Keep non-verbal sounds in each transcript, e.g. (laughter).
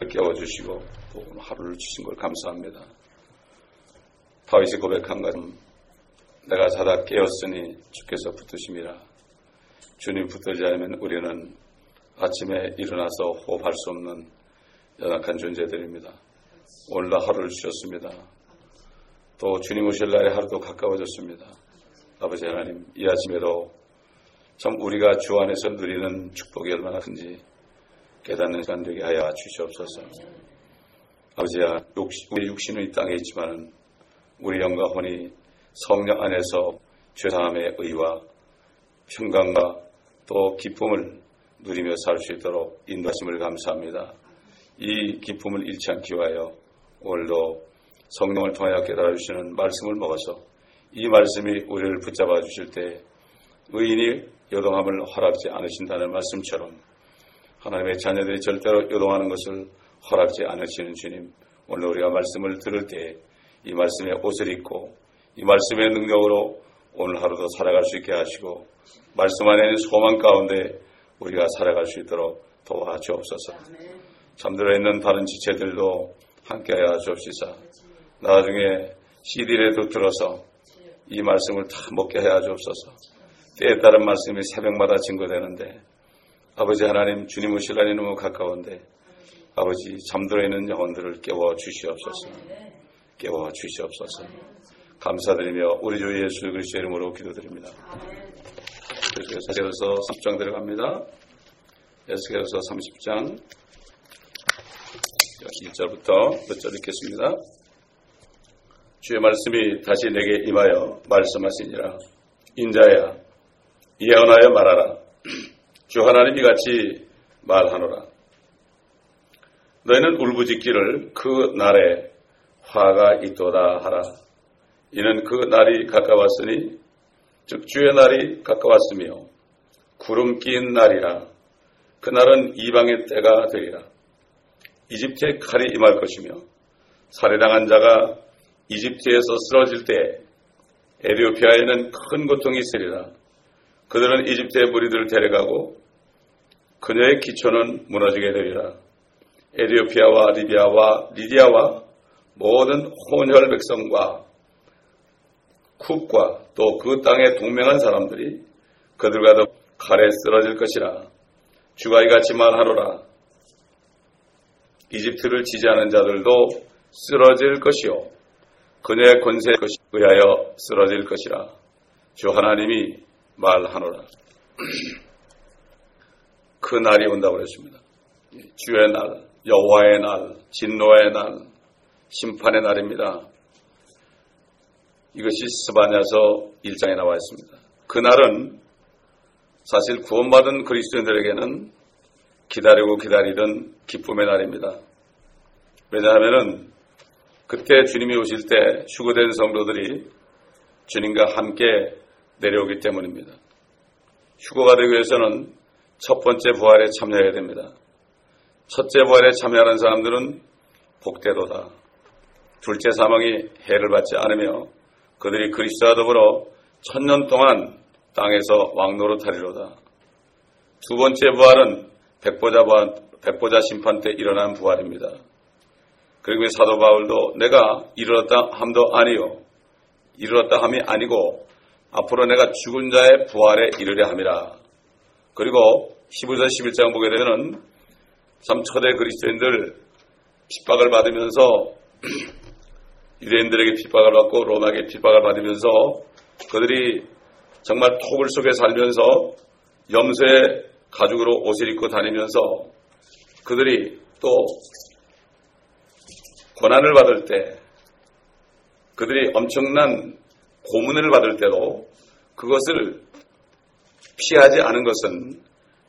깨워주시고 또 오늘 하루를 주신 걸 감사합니다. 다윗이 고백한 것은 내가 자다 깨었으니 주께서 붙드심이라 주님 붙들지 않으면 우리는 아침에 일어나서 호흡할 수 없는 연약한 존재들입니다. 오늘도 하루를 주셨습니다. 또 주님 오실 날이 하루도 가까워졌습니다. 아버지 하나님 이 아침에도 참 우리가 주 안에서 누리는 축복이 얼마나 큰지 깨닫는 시간 되게 하여 주시옵소서. 아버지야, 우리 육신은 이 땅에 있지만 우리 영과 혼이 성령 안에서 죄사함의 의와 평강과 또 기쁨을 누리며 살 수 있도록 인도하심을 감사합니다. 이 기쁨을 잃지 않기 위하여 오늘도 성령을 통하여 깨달아 주시는 말씀을 먹어서 이 말씀이 우리를 붙잡아 주실 때 의인이 요동함을 허락지 않으신다는 말씀처럼 하나님의 자녀들이 절대로 요동하는 것을 허락지 않으시는 주님 오늘 우리가 말씀을 들을 때 이 말씀의 옷을 입고 이 말씀의 능력으로 오늘 하루도 살아갈 수 있게 하시고 말씀 안에 있는 소망 가운데 우리가 살아갈 수 있도록 도와주옵소서. 잠들어 있는 다른 지체들도 함께하여 주옵시사. 나중에 CD라도 들어서 이 말씀을 다 먹게 해야 주옵소서. 때에 따른 말씀이 새벽마다 증거되는데 아버지 하나님 주님 오실 날이 너무 가까운데 아버지 잠들어 있는 영혼들을 깨워 주시옵소서. 깨워 주시옵소서. 감사드리며 우리 주 예수 그리스도 이름으로 기도드립니다. 에스겔서 30장 들어갑니다. 에스겔서 30장 1절부터 몇 절 읽겠습니다. 주의 말씀이 다시 내게 임하여 말씀하시니라. 인자야 예언하여 말하라. 주 하나님이 같이 말하노라. 너희는 울부짖기를 그 날에 화가 있도다 하라. 이는 그 날이 가까웠으니 즉 주의 날이 가까웠으며 구름 낀 날이라. 그날은 이방의 때가 되리라. 이집트의 칼이 임할 것이며 살해당한 자가 이집트에서 쓰러질 때 에디오피아에는 큰 고통이 있으리라. 그들은 이집트의 무리들을 데려가고 그녀의 기초는 무너지게 되리라. 에디오피아와 리비아와 리디아와 모든 혼혈 백성과 쿱과 또 그 땅에 동맹한 사람들이 그들과도 칼에 쓰러질 것이라. 주가 이같이 말하노라. 이집트를 지지하는 자들도 쓰러질 것이요. 그녀의 권세에 의하여 쓰러질 것이라. 주 하나님이 말하노라. (clears throat) 그 날이 온다고 그랬습니다. 주의 날, 여호와의 날, 진노의 날, 심판의 날입니다. 이것이 스바냐서 1장에 나와 있습니다. 그 날은 사실 구원받은 그리스도인들에게는 기다리고 기다리던 기쁨의 날입니다. 왜냐하면 그때 주님이 오실 때 휴거된 성도들이 주님과 함께 내려오기 때문입니다. 휴거가 되기 위해서는 첫 번째 부활에 참여해야 됩니다. 첫째 부활에 참여하는 사람들은 복대도다. 둘째 사망이 해를 받지 않으며 그들이 그리스도와 더불어 천년 동안 땅에서 왕노릇하리로다. 두 번째 부활은 백보자, 부활, 백보자 심판 때 일어난 부활입니다. 그리고 사도 바울도 내가 이르렀다 함도 아니요. 이르렀다 함이 아니고 앞으로 내가 죽은 자의 부활에 이르려 함이라. 그리고 히브리서 11장 보게 되면 참 초대 그리스도인들 핍박을 받으면서 (clears throat) 유대인들에게 핍박을 받고 로마에게 핍박을 받으면서 그들이 정말 토굴 속에 살면서 염소의 가죽으로 옷을 입고 다니면서 그들이 또 고난을 받을 때 그들이 엄청난 고문을 받을 때도 그것을 피하지 않은 것은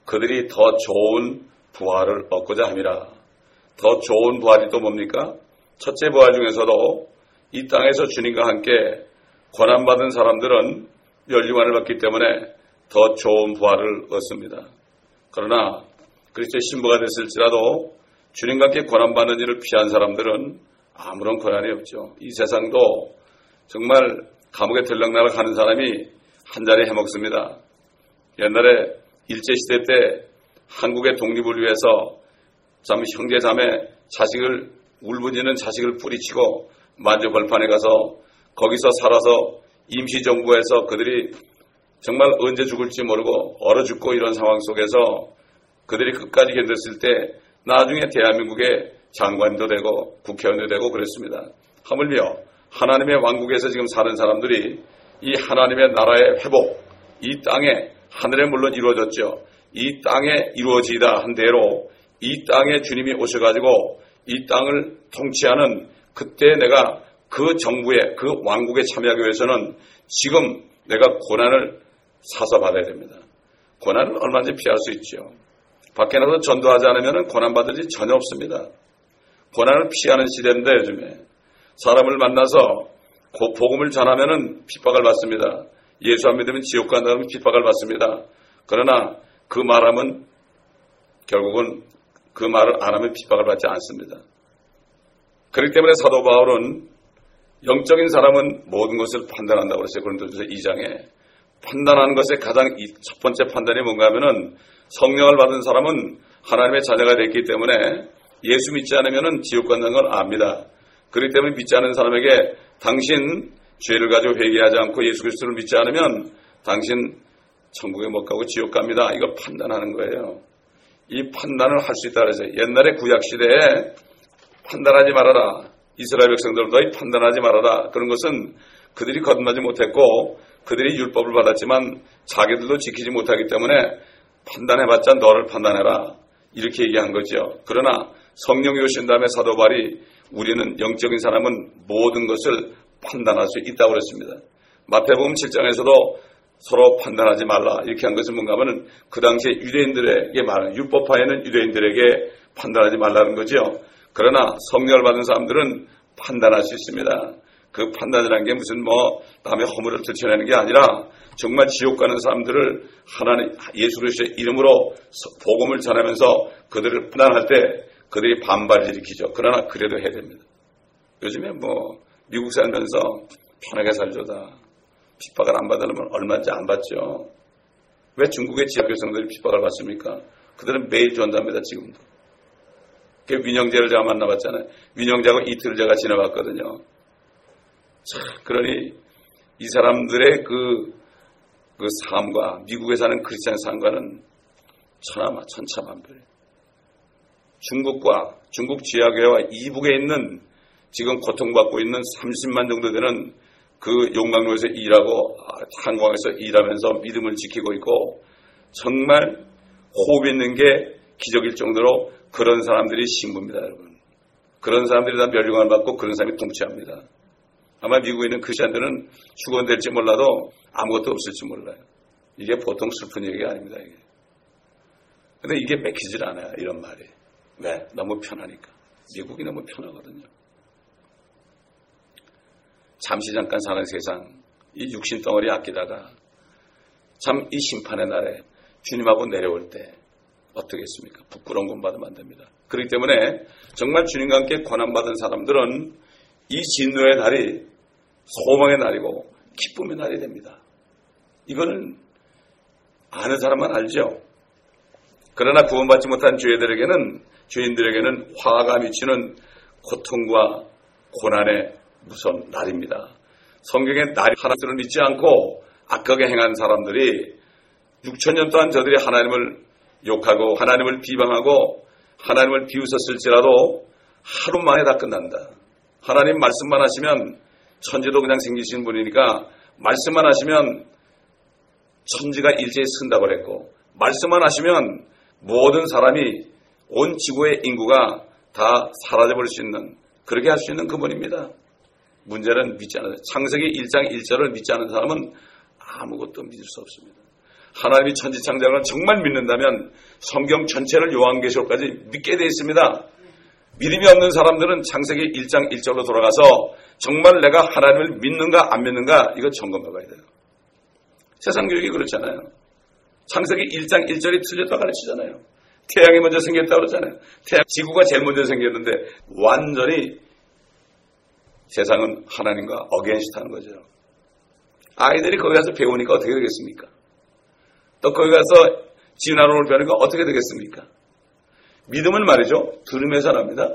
그들이 더 좋은 부활을 얻고자 함이라. 더 좋은 부활이 또 뭡니까? 첫째 부활 중에서도 이 땅에서 주님과 함께 고난받은 사람들은 연류관을 받기 때문에 더 좋은 부활을 얻습니다. 그러나 그리스도의 신부가 됐을지라도 주님과 함께 고난받는 일을 피한 사람들은 아무런 고난이 없죠. 이 세상도 정말 감옥에 들락날락 하는 사람이 한 자리 해먹습니다. 옛날에 일제시대 때 한국의 독립을 위해서 참 형제 자매 자식을 울부짖는 자식을 뿌리치고 만주 벌판에 가서 거기서 살아서 임시정부에서 그들이 정말 언제 죽을지 모르고 얼어 죽고 이런 상황 속에서 그들이 끝까지 견뎠을 때 나중에 대한민국의 장관도 되고 국회의원도 되고 그랬습니다. 하물며 하나님의 왕국에서 지금 사는 사람들이 이 하나님의 나라의 회복, 이 땅에 하늘에 물론 이루어졌죠. 이 땅에 이루어지다 한 대로 이 땅에 주님이 오셔가지고 이 땅을 통치하는 그때 내가 그 정부에 그 왕국에 참여하기 위해서는 지금 내가 고난을 사서 받아야 됩니다. 고난은 얼마든지 피할 수 있죠. 밖에 나가서 전도하지 않으면 고난받을 일 전혀 없습니다. 고난을 피하는 시대인데 요즘에 사람을 만나서 복음을 전하면 핍박을 받습니다. 예수 안 믿으면 지옥 간다면 핍박을 받습니다. 그러나 그 말하면 결국은 그 말을 안 하면 핍박을 받지 않습니다. 그렇기 때문에 사도 바울은 영적인 사람은 모든 것을 판단한다고 그랬어요. 그런도서 2장에 판단하는 것의 가장 첫 번째 판단이 뭔가 하면은 성령을 받은 사람은 하나님의 자녀가 됐기 때문에 예수 믿지 않으면 지옥 간다는 걸 압니다. 그렇기 때문에 믿지 않은 사람에게 당신 죄를 가지고 회개하지 않고 예수 그리스도를 믿지 않으면 당신 천국에 못 가고 지옥 갑니다. 이거 판단하는 거예요. 이 판단을 할 수 있다 그래서 옛날에 구약 시대에 판단하지 말아라. 이스라엘 백성들 너희 판단하지 말아라. 그런 것은 그들이 거듭나지 못했고 그들이 율법을 받았지만 자기들도 지키지 못하기 때문에 판단해봤자 너를 판단해라. 이렇게 얘기한 거죠. 그러나 성령이 오신 다음에 사도발이 우리는 영적인 사람은 모든 것을 판단할 수 있다고 그랬습니다. 마태복음 7장에서도 서로 판단하지 말라 이렇게 한 것은 뭔가 하면 그 당시에 유대인들에게 말하는 율법파에는 유대인들에게 판단하지 말라는 거죠. 그러나 성령을 받은 사람들은 판단할 수 있습니다. 그 판단이라는 게 무슨 뭐 남의 허물을 들춰내는 게 아니라 정말 지옥 가는 사람들을 하나님 예수 그리스도의 이름으로 복음을 전하면서 그들을 판단할 때 그들이 반발을 일으키죠. 그러나 그래도 해야 됩니다. 요즘에 뭐 미국 살면서 편하게 살죠다. 핍박을 안 받으려면 얼마인지 안 받죠. 왜 중국의 지역 교성들이 핍박을 받습니까? 그들은 매일 전답니다, 지금도. 그 민영재를 제가 만나봤잖아요. 민영재하고 이틀을 제가 지나봤거든요. 자, 그러니 이 사람들의 그, 그 삶과 미국에 사는 크리스찬 삶과는 천하마, 천차만별. 중국과 중국 지하교회와 이북에 있는 지금 고통받고 있는 30만 정도 되는 그 용광로에서 일하고 한광에서 일하면서 믿음을 지키고 있고 정말 호흡 있는 게 기적일 정도로 그런 사람들이 신부입니다, 여러분. 그런 사람들이 다 멸류관을 받고 그런 사람이 통치합니다. 아마 미국에 있는 크리스천들은 축원될지 몰라도 아무것도 없을지 몰라요. 이게 보통 슬픈 얘기가 아닙니다, 이게. 근데 이게 맥히질 않아요, 이런 말이. 왜? 너무 편하니까. 미국이 너무 편하거든요. 잠시 잠깐 사는 세상, 이 육신 덩어리 아끼다가 참 이 심판의 날에 주님하고 내려올 때 어떻겠습니까? 부끄러운 건 받으면 안 됩니다. 그렇기 때문에 정말 주님과 함께 권한받은 사람들은 이 진노의 날이 소망의 날이고 기쁨의 날이 됩니다. 이거는 아는 사람만 알죠. 그러나 구원받지 못한 죄들에게는 죄인들에게는 화가 미치는 고통과 고난의 무서운 날입니다. 성경의 날이 하나님을 믿지 않고 악하게 행한 사람들이 6천년 동안 저들이 하나님을 욕하고 하나님을 비방하고 하나님을 비웃었을지라도 하루 만에 다 끝난다. 하나님 말씀만 하시면 천지도 그냥 생기시는 분이니까 말씀만 하시면 천지가 일제히 쓴다고 그랬고 말씀만 하시면 모든 사람이 온 지구의 인구가 다 사라져버릴 수 있는 그렇게 할 수 있는 그분입니다. 문제는 믿지 않아요. 창세기 1장 1절을 믿지 않는 사람은 아무것도 믿을 수 없습니다. 하나님이 천지창작을 정말 믿는다면 성경 전체를 요한계시록까지 믿게 되어 있습니다. 믿음이 없는 사람들은 창세기 1장 1절로 돌아가서 정말 내가 하나님을 믿는가 안 믿는가 이거 점검해 봐야 돼요. 세상 교육이 그렇잖아요. 창세기 1장 1절이 틀렸다 가르치잖아요. 태양이 먼저 생겼다 그러잖아요. 태양, 지구가 제일 먼저 생겼는데 완전히 세상은 하나님과 against 하는 거죠. 아이들이 거기 가서 배우니까 어떻게 되겠습니까? 또 거기 가서 진화론을 배우니까 어떻게 되겠습니까? 믿음은 말이죠. 들으면서 납니다.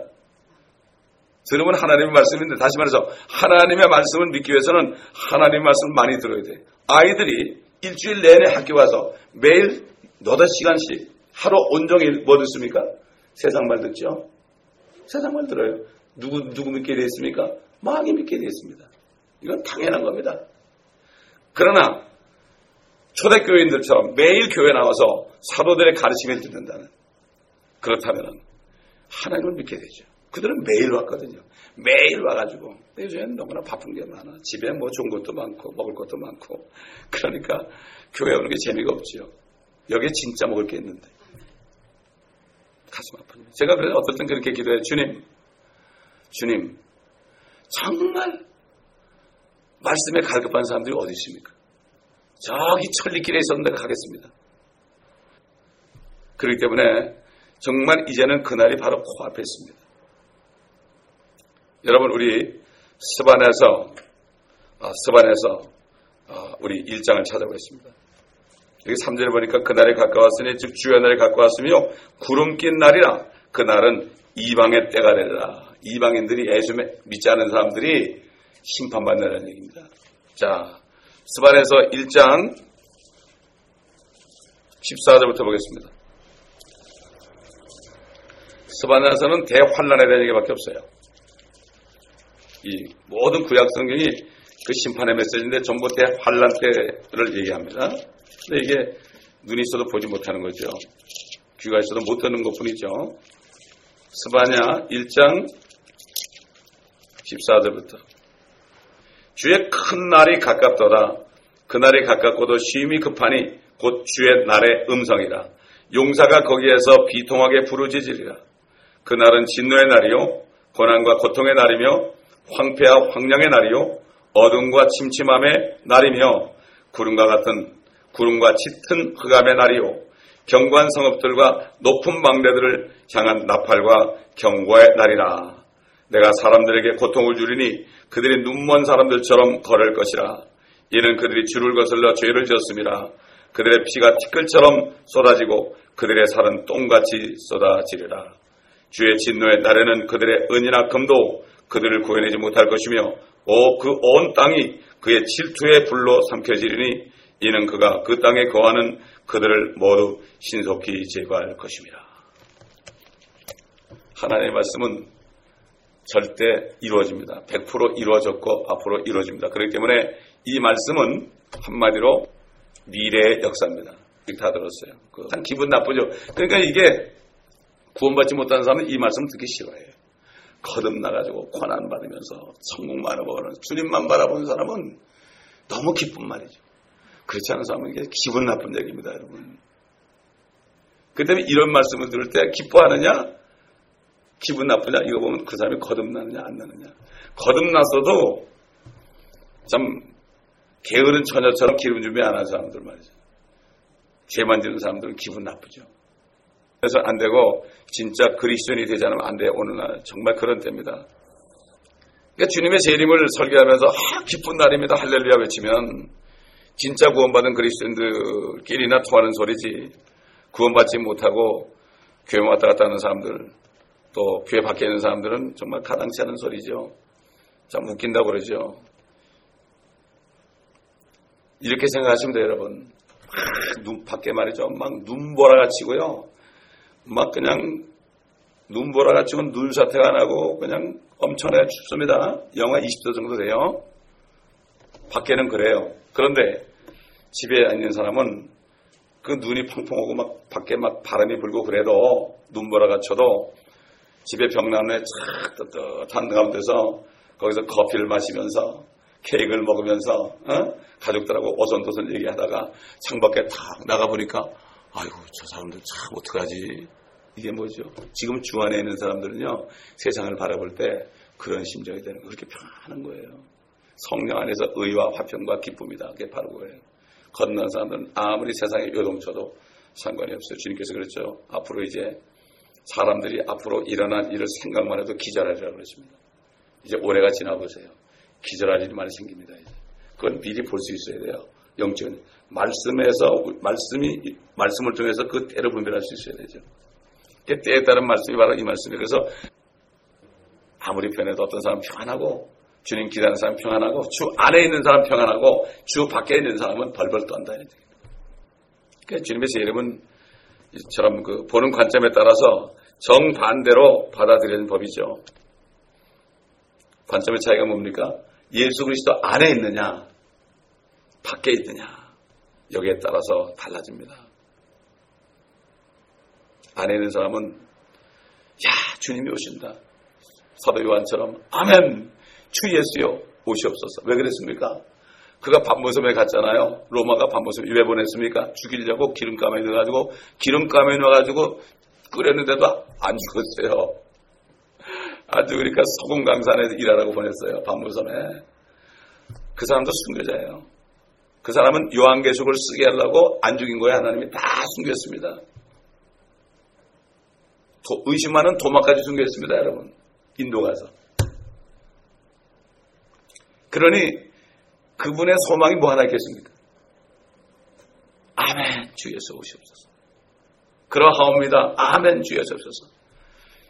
들으면 하나님의 말씀인데 다시 말해서 하나님의 말씀을 믿기 위해서는 하나님의 말씀을 많이 들어야 돼. 아이들이 일주일 내내 학교 와서 매일 8시간씩 하루 온종일 뭐 듣습니까? 세상 말 듣죠? 세상 말 들어요. 누구, 누구 믿게 되었습니까? 마귀 믿게 되었습니다. 이건 당연한 겁니다. 그러나 초대교인들처럼 매일 교회 나와서 사도들의 가르침을 듣는다는 그렇다면 하나님을 믿게 되죠. 그들은 매일 왔거든요. 매일 와가지고 요즘엔 너무나 바쁜 게 많아. 집에 뭐 좋은 것도 많고 먹을 것도 많고 그러니까 교회 오는 게 재미가 없지요. 여기에 진짜 먹을 게 있는데 가슴 아픕니다. 제가 그래서 땐 그렇게 기도해 주님 주님 정말 말씀에 갈급한 사람들이 어디 있습니까? 저기 천리길에 있었는데 가겠습니다. 그렇기 때문에 정말 이제는 그날이 바로 코앞에 있습니다. 여러분 우리 스반에서 아, 스반에서 아, 우리 일장을 찾아보겠습니다. 여기 3절에 보니까 그날이 가까웠으니 즉 주의 날이 가까웠으며 구름 낀 날이라 그날은 이방의 때가 되리라. 이방인들이 예수 믿지 않은 사람들이 심판받는다는 얘기입니다. 자, 스반에서 1장 14절부터 보겠습니다. 스반에서는 대환란에 대한 얘기밖에 없어요. 이 모든 구약 성경이 그 심판의 메시지인데 전부 대환란 때를 얘기합니다. 근데 이게 눈이 있어도 보지 못하는 거죠. 귀가 있어도 못 듣는 것 뿐이죠. 스바냐 1장 14절부터 주의 큰 날이 가깝더라. 그날이 가깝고도 쉼이 급하니 곧 주의 날의 음성이라. 용사가 거기에서 비통하게 부르짖으리라. 그날은 진노의 날이요 고난과 고통의 날이며 황폐와 황량의 날이요 어둠과 침침함의 날이며 구름과 같은 구름과 짙은 흑암의 날이요 경관 성읍들과 높은 망대들을 향한 나팔과 경고의 날이라. 내가 사람들에게 고통을 주리니 그들이 눈먼 사람들처럼 걸을 것이라. 이는 그들이 줄을 거슬러 죄를 지었습니다. 그들의 피가 티끌처럼 쏟아지고 그들의 살은 똥같이 쏟아지리라. 주의 진노의 날에는 그들의 은이나 금도 그들을 구해내지 못할 것이며 오그온 땅이 그의 질투의 불로 삼켜지리니 이는 그가 그 땅에 거하는 그들을 모두 신속히 제거할 것입니다. 하나님의 말씀은 절대 이루어집니다. 100% 이루어졌고 앞으로 이루어집니다. 그렇기 때문에 이 말씀은 한마디로 미래의 역사입니다. 다 들었어요. 그 기분 나쁘죠. 그러니까 이게 구원받지 못하는 사람은 이 말씀 듣기 싫어해요. 거듭나가지고 고난 받으면서 성공 많아보는 주님만 바라보는 사람은 너무 기쁜 말이죠. 그렇지 않은 사람은 이게 기분 나쁜 얘기입니다, 여러분. 그 때문에 이런 말씀을 들을 때 기뻐하느냐, 기분 나쁘냐, 이거 보면 그 사람이 거듭나느냐, 안 나느냐. 거듭났어도 참 게으른 처녀처럼 기름 준비 안한 사람들 말이죠. 죄만 지는 사람들은 기분 나쁘죠. 그래서 안 되고 진짜 그리스도인이 되지 않으면 안 돼. 오늘날 정말 그런 때입니다. 그러니까 주님의 재림을 설계하면서 아, 기쁜 날입니다. 할렐루야 외치면 진짜 구원받은 그리스도인들끼리나 통하는 소리지. 구원받지 못하고 교회 왔다 갔다 하는 사람들 또 교회 밖에 있는 사람들은 정말 가당치 않은 소리죠. 참 웃긴다고 그러죠. 이렇게 생각하시면 돼요, 여러분. 막 눈, 밖에 말이죠. 막 눈보라가 치고요. 막 그냥 눈보라가 치고 눈사태가 나고 그냥 엄청나게 춥습니다. 영하 20도 정도 돼요. 밖에는 그래요. 그런데 집에 있는 사람은 그 눈이 펑펑 오고 막 밖에 막 바람이 불고 그래도 눈보라가 쳐도 집에 벽난로에 착 뜨뜻한 가운데서 거기서 커피를 마시면서 케이크를 먹으면서 어? 가족들하고 오손도손 얘기하다가 창밖에 탁 나가보니까 아이고 저 사람들 참 어떡하지? 이게 뭐죠? 지금 주 안에 있는 사람들은요 세상을 바라볼 때 그런 심정이 되는 거 그렇게 편안한 거예요. 성령 안에서 의와 화평과 기쁨이다. 그게 바로 그거예요. 건너는 사람들은 아무리 세상에 요동쳐도 상관이 없어요. 주님께서 그랬죠. 앞으로 이제 사람들이 앞으로 일어난 일을 생각만 해도 기절하리라고 그랬습니다 이제 올해가 지나보세요 기절할 일이 많이 생깁니다 이제. 그건 미리 볼 수 있어야 돼요. 영적인 말씀에서 말씀이 말씀을 통해서 그 때를 분별할 수 있어야 되죠. 때에 따른 말씀이 바로 이 말씀이에요. 그래서 아무리 편해도 어떤 사람은 평안하고 주님 기다리는 사람 평안하고 주 안에 있는 사람 평안하고 주 밖에 있는 사람은 벌벌 떤다. 그러니까 주님의 제 이름은 이처럼 그 보는 관점에 따라서 정반대로 받아들이는 법이죠. 관점의 차이가 뭡니까? 예수 그리스도 안에 있느냐, 밖에 있느냐, 여기에 따라서 달라집니다. 안에 있는 사람은, 야, 주님이 오신다. 사도 요한처럼, 아멘! 주 예수여, 오시옵소서. 왜 그랬습니까? 그가 반모섬에 갔잖아요. 로마가 반모섬에 왜 보냈습니까? 죽이려고 기름감에 넣어가지고, 기름감에 넣어가지고 끓였는데도 안 죽었어요. 아주 그러니까 소금강산에 일하라고 보냈어요. 반모섬에. 그 사람도 순교자예요. 그 사람은 요한계속을 쓰게 하려고 안 죽인 거예요. 하나님이 다 숨겼습니다. 도, 의심 많은 도마까지 숨겼습니다. 여러분. 인도 가서. 그러니 그분의 소망이 뭐 하나 있겠습니까? 아멘 주 예수 오시옵소서. 그러하옵니다. 아멘 주 예수 오소서.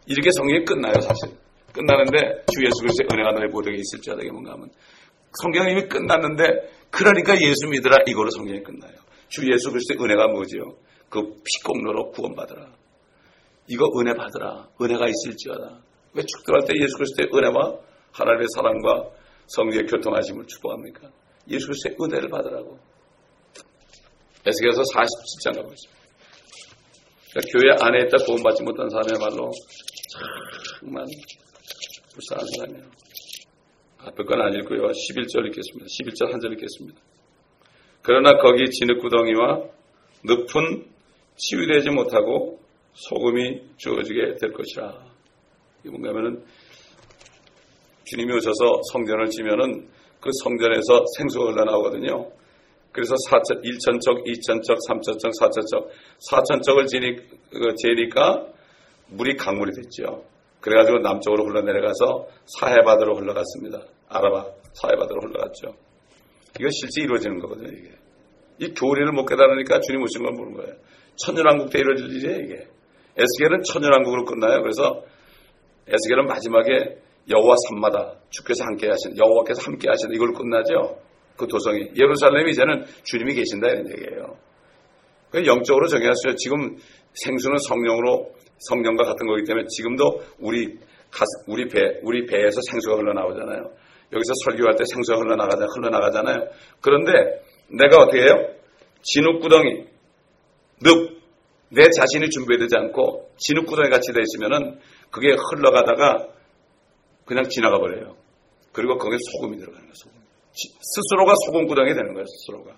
이렇게 성경이 끝나요 사실. 끝나는데 주 예수 그리스도의 은혜가 너의 보덕에 있을지어다 뭔가 하면 성경이 이미 끝났는데 그러니까 예수 믿으라 이거로 성경이 끝나요. 주 예수 그리스도의 은혜가 뭐지요? 그 피공로로 구원받으라. 이거 은혜 받으라. 은혜가 있을지어다. 왜 축도할 때 예수 그리스도의 은혜와 하나님의 사랑과 성령의 교통하심을 축복합니까? 예수 그리스도의 은혜를 받으라고. 에스겔서 47장 가고 있습니다. 그러니까 교회 안에 있다 구원받지 못한 사람이야말로 정말 불쌍한 사람이에요. 앞에 건 안 읽고요. 11절 읽겠습니다. 11절 한 절 읽겠습니다. 그러나 거기 진흙구덩이와 늪은 치유되지 못하고 소금이 주어지게 될 것이라. 이 뭔가 하면은 주님이 오셔서 성전을 지면은 그 성전에서 생수가 흘러나오거든요. 그래서 4천, 1천척, 2천척, 3천척, 4천척, 4천척을 지니, 그, 재니까 물이 강물이 됐죠. 그래가지고 남쪽으로 흘러내려가서 사해바다로 흘러갔습니다. 아라바 사해바다로 흘러갔죠. 이거 실제 이루어지는 거거든요, 이게. 이 교리를 못 깨달으니까 주님 오신 걸 모르는 거예요. 천년왕국 때 이루어질 일이에요, 이게. 에스겔은 천년왕국으로 끝나요. 그래서 에스겔은 마지막에 여호와 산마다 주께서 함께 하신 여호와께서 함께 하신 이걸로 끝나죠. 그 도성이 예루살렘이 이제는 주님이 계신다 이런 얘기예요. 영적으로 정의하셔요. 지금 생수는 성령으로 성령과 같은 거기 때문에 지금도 우리 우리 배 우리 배에서 생수가 흘러나오잖아요. 여기서 설교할 때 생수가 흘러나가자 흘러나가잖아요. 그런데 내가 어떻게 해요? 진흙구덩이 늪 내 자신이 준비되지 않고 진흙구덩이 같이 돼 있으면은 그게 흘러가다가 그냥 지나가 버려요. 그리고 거기에 소금이 들어가는 거예요. 소금. 스스로가 소금구덩이 되는 거예요. 스스로가.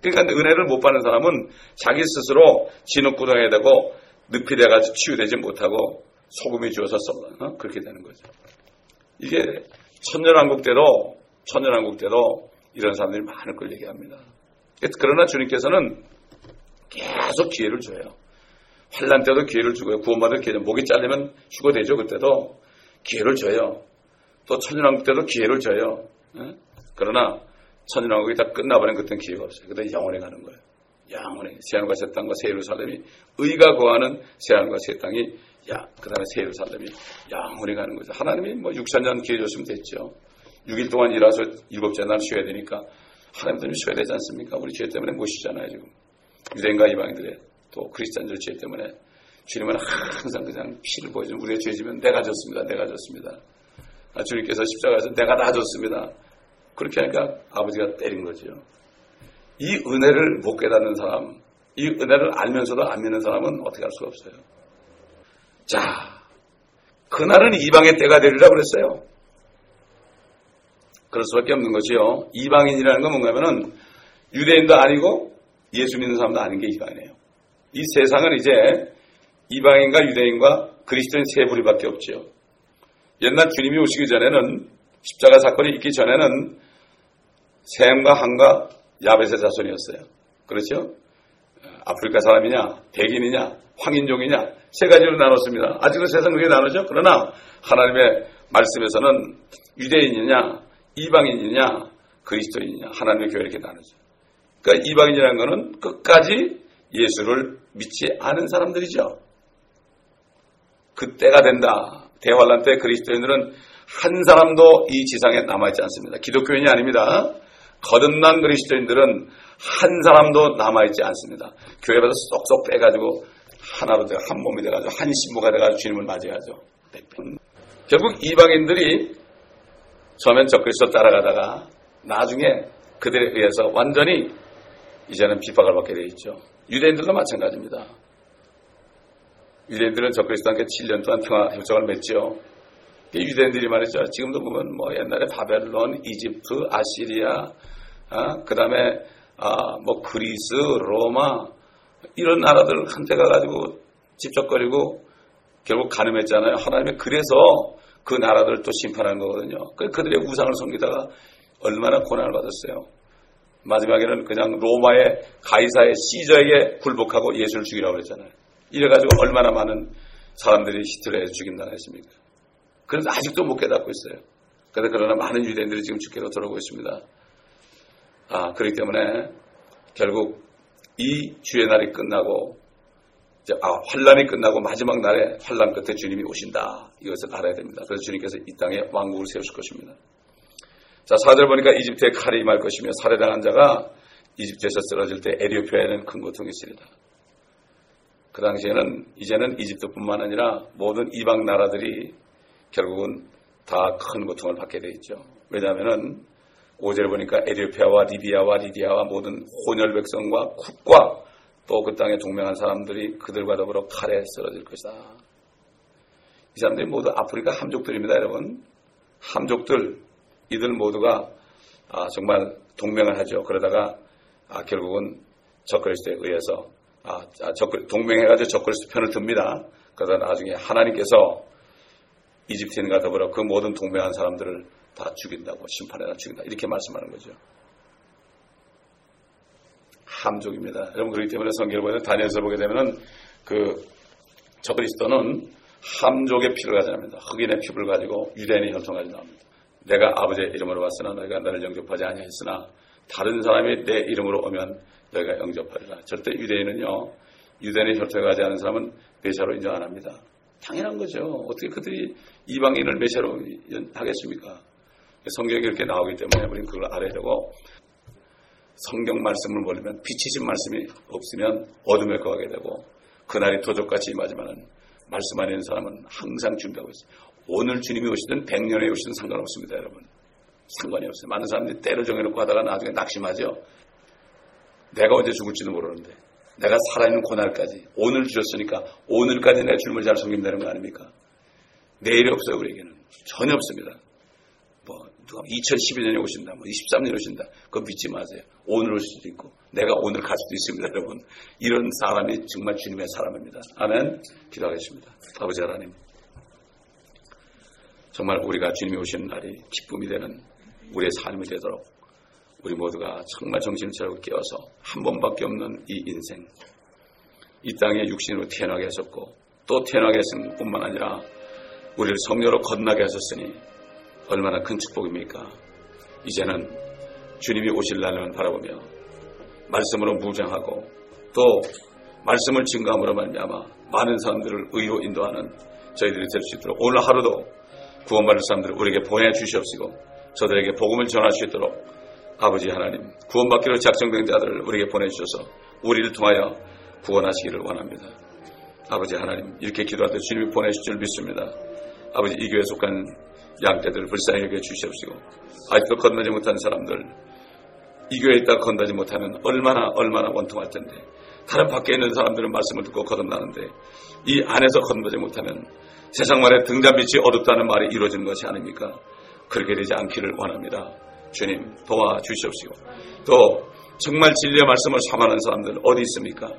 그러니까 은혜를 못 받는 사람은 자기 스스로 진흙구덩이에 되고 늪이 돼가지고 치유되지 못하고 소금이 주어서 썩어. 어? 그렇게 되는 거죠. 이게 천년왕국 때도 천년왕국 때도 이런 사람들이 많을 걸 얘기합니다. 그러나 주님께서는 계속 기회를 줘요. 환란 때도 기회를 주고요. 구원받을 기회 목이 잘리면 휴거되죠. 그때도 기회를 줘요. 또 천년왕국 때도 기회를 줘요. 예? 그러나 천년왕국이 다 끝나버린 그때는 기회가 없어요. 그때 영원히 가는 거예요. 영원히 새하늘과 새 땅과 새 예루살렘이 의가 거하는 새하늘과 새 땅이 야, 그 다음에 새 예루살렘이 영원히 가는 거죠. 하나님이 뭐 6천 년 기회 줬으면 됐죠. 6일 동안 일하서 일곱째 날 쉬어야 되니까 하나님도 쉬어야 되지 않습니까? 우리 죄 때문에 못 쉬잖아요, 지금. 유대인과 이방인들의 또 크리스찬들 죄 때문에 주님은 항상 그냥 피를 보여주는 우리의 죄지면 내가 졌습니다. 내가 졌습니다. 아, 주님께서 십자가에서 내가 다 졌습니다. 그렇게 하니까 아버지가 때린 거죠. 이 은혜를 못 깨닫는 사람, 이 은혜를 알면서도 안 믿는 사람은 어떻게 할 수가 없어요. 자, 그날은 이방의 때가 되리라 그랬어요. 그럴 수밖에 없는 거지요. 이방인이라는 건 뭔가면은 유대인도 아니고 예수 믿는 사람도 아닌 게 이방이에요. 이 세상은 이제 이방인과 유대인과 그리스도인 세 부류밖에 없지요. 옛날 주님이 오시기 전에는 십자가 사건이 있기 전에는 샘과 함과 야벳의 자손이었어요. 그렇죠? 아프리카 사람이냐, 백인이냐, 황인종이냐 세 가지로 나눴습니다. 아직도 세상 그게 나누죠. 그러나 하나님의 말씀에서는 유대인이냐, 이방인이냐, 그리스도인이냐 하나님의 교회 이렇게 나누죠. 그러니까 이방인이라는 것은 끝까지 예수를 믿지 않은 사람들이죠. 그때가 된다. 대환란 때 그리스도인들은 한 사람도 이 지상에 남아있지 않습니다. 기독교인이 아닙니다. 거듭난 그리스도인들은 한 사람도 남아있지 않습니다. 교회에서 쏙쏙 빼가지고 하나로 돼가 한 몸이 돼가지고 한 신부가 돼가지고 주님을 맞이하죠. 결국 이방인들이 처음엔 적그리스도 따라가다가 나중에 그들에 의해서 완전히 이제는 비박을 받게 되어 있죠. 유대인들도 마찬가지입니다. 유대인들은 적그리스도와 함께 7년 동안 평화 협정을 맺죠. 유대인들이 말이죠. 지금도 보면 뭐 옛날에 바벨론, 이집트, 아시리아, 아, 그 다음에 아, 뭐 그리스, 로마 이런 나라들 한테 가가지고 집적거리고 결국 가늠했잖아요. 하나님의 그래서 그 나라들을 또 심판한 거거든요. 그 그들의 우상을 섬기다가 얼마나 고난을 받았어요. 마지막에는 그냥 로마의 가이사의 시저에게 굴복하고 예수를 죽이라고 그랬잖아요. 이래가지고 얼마나 많은 사람들이 히틀러에 죽인다고 했습니까? 그래서 아직도 못 깨닫고 있어요. 그런데 그러나 많은 유대인들이 지금 죽기로 들어오고 있습니다. 아, 그렇기 때문에 결국 이 주의 날이 끝나고 아, 환란이 끝나고 마지막 날에 환란 끝에 주님이 오신다. 이것을 알아야 됩니다. 그래서 주님께서 이 땅에 왕국을 세우실 것입니다. 자, 사절 보니까 이집트에 칼이 임할 것이며 살해당한 자가 이집트에서 쓰러질 때 에리오피아에는 큰 고통이 있으리다. 그 당시에는 이제는 이집트뿐만 아니라 모든 이방 나라들이 결국은 다 큰 고통을 받게 되어 있죠. 왜냐하면은 오절를 보니까 에리오피아와 리비아와 리디아와 모든 혼혈 백성과 국과 또 그 땅에 동맹한 사람들이 그들과 더불어 칼에 쓰러질 것이다. 이 사람들이 모두 아프리카 함족들입니다, 여러분. 함족들, 이들 모두가 아, 정말 동맹을 하죠. 그러다가 아, 결국은 적그리스도에 의해서 동맹해가지고 적그리스도 편을 듭니다. 그러다 나중에 하나님께서 이집트인과 더불어 그 모든 동맹한 사람들을 다 죽인다고 심판해다 죽인다 이렇게 말씀하는 거죠. 함족입니다. 여러분 그렇기 때문에 성경을 보면 다니엘서 보게 되면은 그 저그리스도는 함족의 피를 가지고 납니다. 흑인의 피를 가지고 유대인의 혈통을 가지고 나옵니다. 내가 아버지의 이름으로 왔으나 너희가 나를 영접하지 아니하였으나 다른 사람이 내 이름으로 오면 너희가 영접하리라. 절대 유대인은요. 유대인의 혈통을 가지 않은 사람은 배샤로 인정 안 합니다. 당연한 거죠. 어떻게 그들이 이방인을 메시아로 하겠습니까? 성경이 그렇게 나오기 때문에 우리는 그걸 알아야 되고 성경 말씀을 모르면 빛이신 말씀이 없으면 어둠에 거하게 되고 그날이 도적같이 임하지만은 말씀 안에 있는 사람은 항상 준비하고 있어요. 오늘 주님이 오시든 백년에 오시든 상관없습니다, 여러분. 상관이 없어요. 많은 사람들이 때를 정해놓고 하다가 나중에 낙심하죠. 내가 언제 죽을지도 모르는데 내가 살아있는 고날까지 오늘 주셨으니까 오늘까지 내 주님을 잘 섬긴다는 거 아닙니까? 내일이 없어요, 우리에게는. 전혀 없습니다. 뭐, 누가 2012년에 오신다, 뭐 23년에 오신다. 그거 믿지 마세요. 오늘 올 수도 있고, 내가 오늘 갈 수도 있습니다, 여러분. 이런 사람이 정말 주님의 사람입니다. 아멘. 기도하겠습니다. 아버지 하나님. 정말 우리가 주님이 오시는 날이 기쁨이 되는 우리의 삶이 되도록 우리 모두가 정말 정신을 차리고 깨어서 한 번밖에 없는 이 인생 이 땅에 육신으로 태어나게 하셨고 또 태어나게 하신 뿐만 아니라 우리를 성녀로 건나게 하셨으니 얼마나 큰 축복입니까? 이제는 주님이 오실 날만 바라보며 말씀으로 무장하고 또 말씀을 증거함으로 말미암아 많은 사람들을 의로 인도하는 저희들이 될 수 있도록 오늘 하루도 구원받을 사람들을 우리에게 보내주시옵시고 저들에게 복음을 전할 수 있도록 아버지 하나님 구원받기로 작정된 자들을 우리에게 보내주셔서 우리를 통하여 구원하시기를 원합니다. 아버지 하나님 이렇게 기도할 때 주님이 보내실 줄 믿습니다. 아버지 이 교회에 속한 양떼들을 불쌍히 여겨 주시옵시고 아직도 건너지 못한 사람들 이 교회에 있다 건너지 못하면 얼마나 얼마나 원통할 텐데 다른 밖에 있는 사람들은 말씀을 듣고 거듭나는데 이 안에서 건너지 못하면 세상 말에 등잔빛이 어둡다는 말이 이루어지는 것이 아닙니까? 그렇게 되지 않기를 원합니다. 주님 도와주시옵시고 또 정말 진리의 말씀을 삼하는 사람들 어디 있습니까?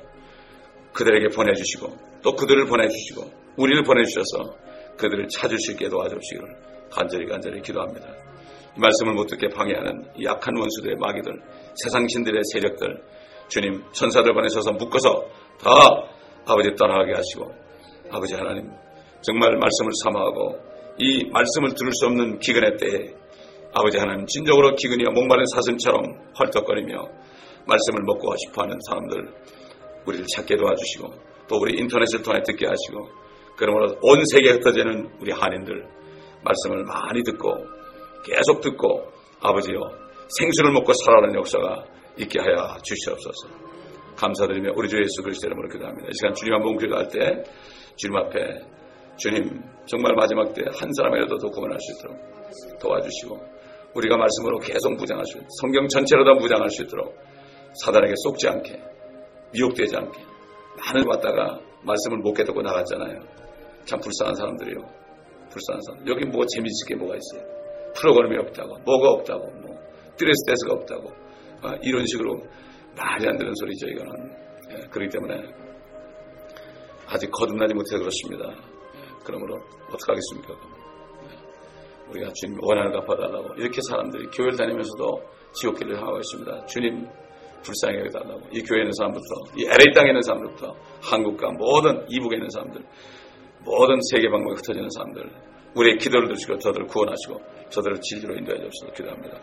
그들에게 보내주시고 또 그들을 보내주시고 우리를 보내주셔서 그들을 찾을 수 있게 도와주시기를 간절히 간절히 기도합니다. 이 말씀을 못 듣게 방해하는 약한 원수들의 마귀들, 세상 신들의 세력들, 주님 천사들 보내셔서 묶어서 다 아버지 떠나가게 하시고 아버지 하나님 정말 말씀을 삼아하고 이 말씀을 들을 수 없는 기근의 때에 아버지 하나님 진정으로 기근이여 목마른 사슴처럼 헐떡거리며 말씀을 먹고 싶어하는 사람들 우리를 찾게 도와주시고 또 우리 인터넷을 통해 듣게 하시고 그러므로 온 세계에 흩어지는 우리 한인들 말씀을 많이 듣고 계속 듣고 아버지여 생수를 먹고 살아가는 역사가 있게 하여 주시옵소서. 감사드리며 우리 주 예수 그리스도 이름으로 기도합니다. 이 시간 주님 한번 기도할 때 주님 앞에 주님 정말 마지막 때 한 사람이라도 더 구원할 수 있도록 도와주시고 우리가 말씀으로 계속 무장할 수 있도록 성경 전체로 다 무장할 수 있도록 사단에게 속지 않게 미혹되지 않게 많은 왔다가 말씀을 못 깨닫고 나갔잖아요. 참 불쌍한 사람들이요. 불쌍한 사람. 여기 뭐 재미있을 게 뭐가 있어요. 프로그램이 없다고, 뭐가 없다고, 뭐 드레스 데스가 없다고 아, 이런 식으로 말이 안 되는 소리죠 이거는. 예, 그렇기 때문에 아직 거듭나지 못해서 그렇습니다. 예, 그러므로 어떡하겠습니까? 예, 우리가 주님 원한을 갚아달라고 이렇게 사람들이 교회를 다니면서도 지옥길을 향하고 있습니다. 주님 불쌍히 여겨달라고 이 교회에 있는 사람부터 이 LA 땅에 있는 사람부터 한국과 모든 이북에 있는 사람들 모든 세계 방법에 흩어지는 사람들 우리의 기도를 들으시고 저들을 구원하시고 저들을 진리로 인도해 주옵소서 기도합니다.